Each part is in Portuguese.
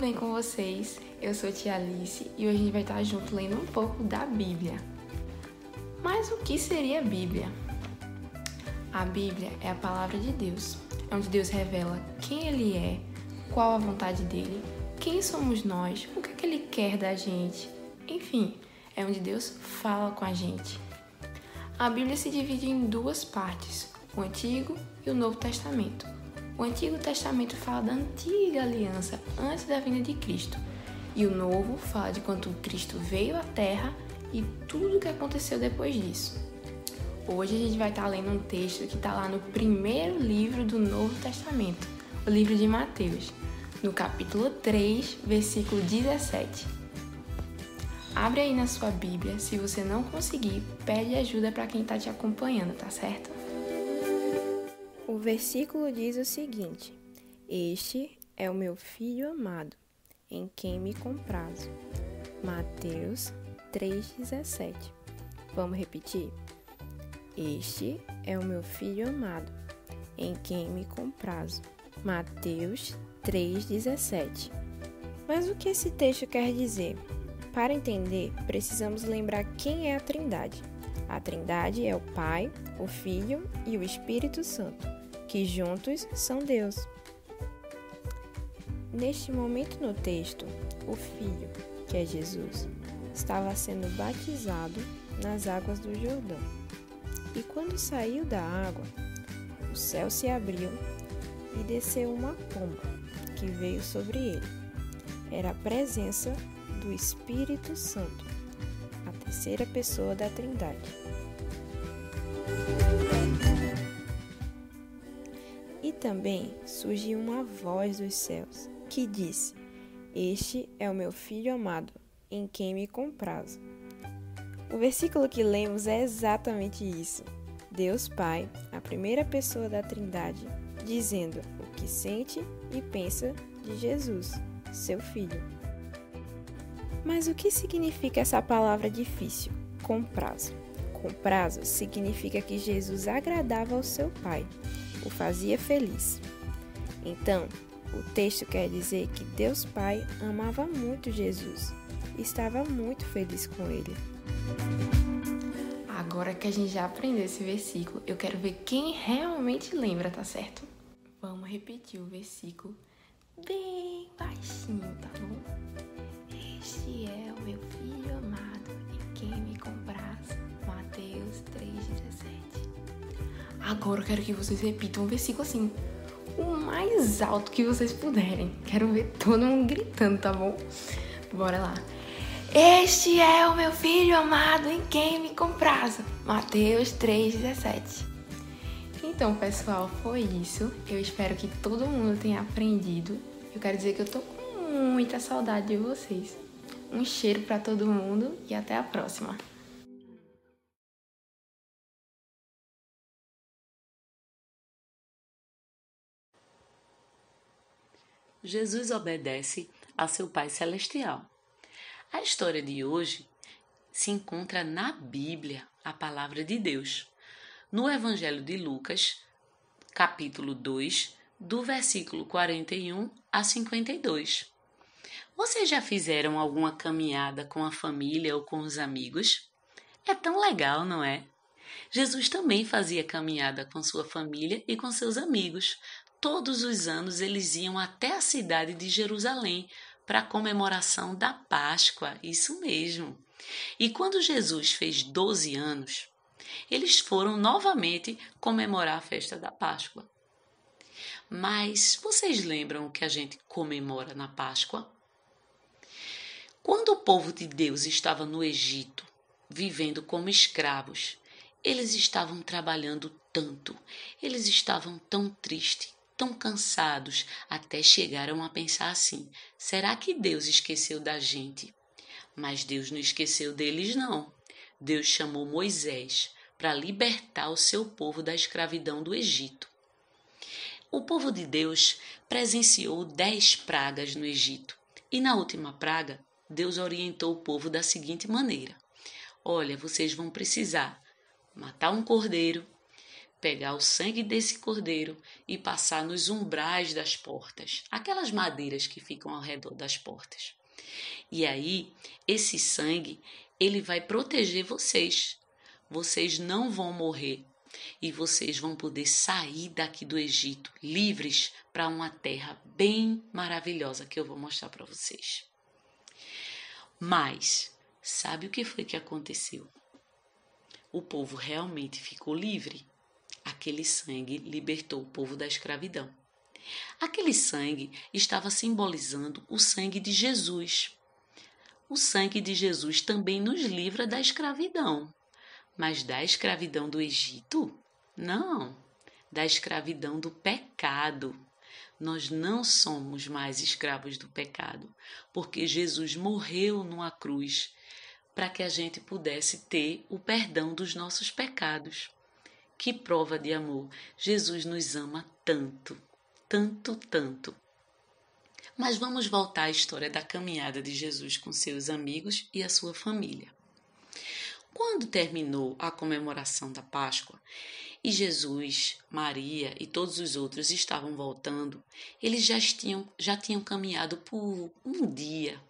tudo bem com vocês? Eu sou tia Alice e hoje a gente vai estar junto lendo um pouco da Bíblia. Mas o que seria a Bíblia? A Bíblia é a palavra de Deus, é onde Deus revela quem Ele é, qual a vontade dele, quem somos nós, o que, é que Ele quer da gente. Enfim, é onde Deus fala com a gente. A Bíblia se divide em duas partes, o Antigo e o Novo Testamento. O Antigo Testamento fala da antiga aliança antes da vinda de Cristo, e o Novo fala de quando Cristo veio à Terra e tudo o que aconteceu depois disso. Hoje a gente vai estar lendo um texto que está lá no primeiro livro do Novo Testamento, o livro de Mateus, no capítulo 3, versículo 17. Abre aí na sua Bíblia, se você não conseguir, pede ajuda para quem está te acompanhando, tá certo? O versículo diz o seguinte: Este é o meu filho amado, em quem me comprazo. Mateus 3,17. Vamos repetir? Este é o meu filho amado, em quem me comprazo. Mateus 3,17. Mas o que esse texto quer dizer? Para entender, precisamos lembrar quem é a Trindade. A Trindade é o Pai, o Filho e o Espírito Santo, que juntos são Deus. Neste momento no texto, o Filho, que é Jesus, estava sendo batizado nas águas do Jordão. E quando saiu da água, o céu se abriu e desceu uma pomba que veio sobre ele. Era a presença do Espírito Santo, a terceira pessoa da Trindade. Também surgiu uma voz dos céus que disse: Este é o meu filho amado, em quem me comprazo. O versículo que lemos é exatamente isso. Deus Pai, a primeira pessoa da Trindade, dizendo o que sente e pensa de Jesus, seu filho. Mas o que significa essa palavra difícil? Com prazo. Com prazo significa que Jesus agradava ao seu Pai, o fazia feliz. Então, o texto quer dizer que Deus Pai amava muito Jesus e estava muito feliz com ele. Agora que a gente já aprendeu esse versículo, eu quero ver quem realmente lembra, tá certo? Vamos repetir o versículo bem baixinho, tá bom? Este é o meu filho amado, em quem me compraz. Mateus 3,17. Agora eu quero que vocês repitam o versículo assim, o mais alto que vocês puderem. Quero ver todo mundo gritando, tá bom? Bora lá. Este é o meu filho amado em quem me comprazo. Mateus 3,17. Então, pessoal, foi isso. Eu espero que todo mundo tenha aprendido. Eu quero dizer que eu tô com muita saudade de vocês. Um cheiro para todo mundo e até a próxima. Jesus obedece a seu Pai Celestial. A história de hoje se encontra na Bíblia, a palavra de Deus, no Evangelho de Lucas, capítulo 2, do versículo 41 a 52. Vocês já fizeram alguma caminhada com a família ou com os amigos? É tão legal, não é? Jesus também fazia caminhada com sua família e com seus amigos. Todos os anos eles iam até a cidade de Jerusalém para a comemoração da Páscoa, isso mesmo. E quando Jesus fez 12 anos, eles foram novamente comemorar a festa da Páscoa. Mas vocês lembram o que a gente comemora na Páscoa? Quando o povo de Deus estava no Egito, vivendo como escravos, eles estavam trabalhando tanto, eles estavam tão tristes, tão cansados, até chegaram a pensar assim: será que Deus esqueceu da gente? Mas Deus não esqueceu deles, não. Deus chamou Moisés para libertar o seu povo da escravidão do Egito. O povo de Deus presenciou dez pragas no Egito, e na última praga, Deus orientou o povo da seguinte maneira: Olha, vocês vão precisar matar um cordeiro, pegar o sangue desse cordeiro e passar nos umbrais das portas, aquelas madeiras que ficam ao redor das portas. E aí, esse sangue, ele vai proteger vocês. Vocês não vão morrer e vocês vão poder sair daqui do Egito livres para uma terra bem maravilhosa que eu vou mostrar para vocês. Mas sabe o que foi que aconteceu? O povo realmente ficou livre. Aquele sangue libertou o povo da escravidão. Aquele sangue estava simbolizando o sangue de Jesus. O sangue de Jesus também nos livra da escravidão. Mas da escravidão do Egito? Não, da escravidão do pecado. Nós não somos mais escravos do pecado, porque Jesus morreu numa cruz para que a gente pudesse ter o perdão dos nossos pecados. Que prova de amor! Jesus nos ama tanto, tanto, tanto. Mas vamos voltar à história da caminhada de Jesus com seus amigos e a sua família. Quando terminou a comemoração da Páscoa e Jesus, Maria e todos os outros estavam voltando, eles já tinham, já tinham caminhado por um dia.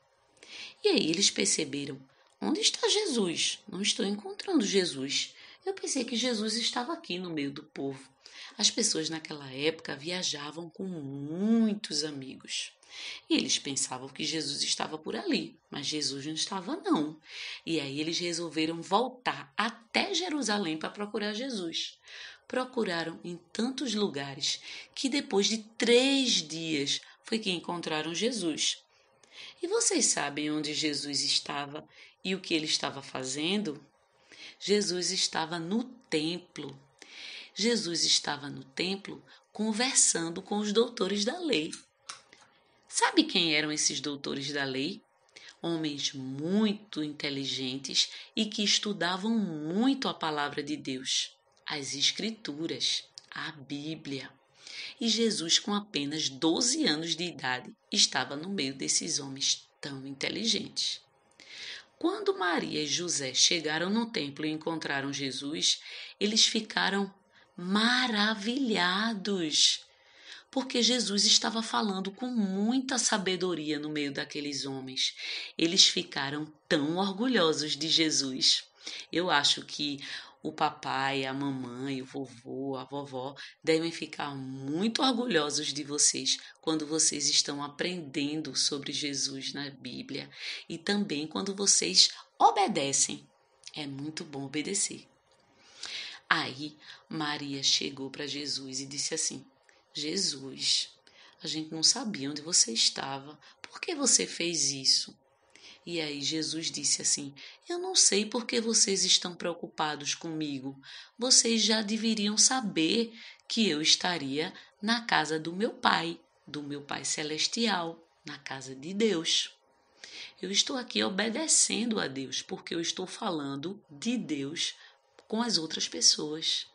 E aí eles perceberam: onde está Jesus? Não estou encontrando Jesus. Eu pensei que Jesus estava aqui no meio do povo. As pessoas naquela época viajavam com muitos amigos. E eles pensavam que Jesus estava por ali, mas Jesus não estava não. E aí eles resolveram voltar até Jerusalém para procurar Jesus. Procuraram em tantos lugares que depois de três dias foi que encontraram Jesus. E vocês sabem onde Jesus estava e o que ele estava fazendo? Jesus estava no templo. Jesus estava no templo conversando com os doutores da lei. Sabe quem eram esses doutores da lei? Homens muito inteligentes e que estudavam muito a palavra de Deus, as Escrituras, a Bíblia. E Jesus, com apenas 12 anos de idade, estava no meio desses homens tão inteligentes. Quando Maria e José chegaram no templo e encontraram Jesus, eles ficaram maravilhados, porque Jesus estava falando com muita sabedoria no meio daqueles homens. Eles ficaram tão orgulhosos de Jesus. Eu acho que o papai, a mamãe, o vovô, a vovó devem ficar muito orgulhosos de vocês quando vocês estão aprendendo sobre Jesus na Bíblia e também quando vocês obedecem. É muito bom obedecer. Aí Maria chegou para Jesus e disse assim: Jesus, a gente não sabia onde você estava. Por que você fez isso? E aí Jesus disse assim: Eu não sei por que vocês estão preocupados comigo. Vocês já deveriam saber que eu estaria na casa do meu Pai, do meu Pai celestial, na casa de Deus. Eu estou aqui obedecendo a Deus, porque eu estou falando de Deus com as outras pessoas.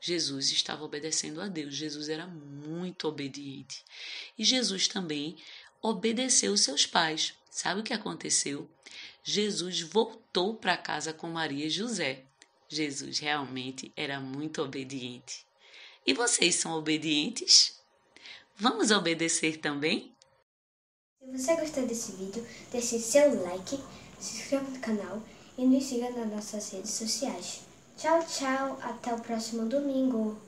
Jesus estava obedecendo a Deus, Jesus era muito obediente. E Jesus também obedeceu seus pais. Sabe o que aconteceu? Jesus voltou para casa com Maria e José. Jesus realmente era muito obediente. E vocês são obedientes? Vamos obedecer também? Se você gostou desse vídeo, deixe seu like, se inscreva no canal e nos siga nas nossas redes sociais. Tchau, tchau, até o próximo domingo.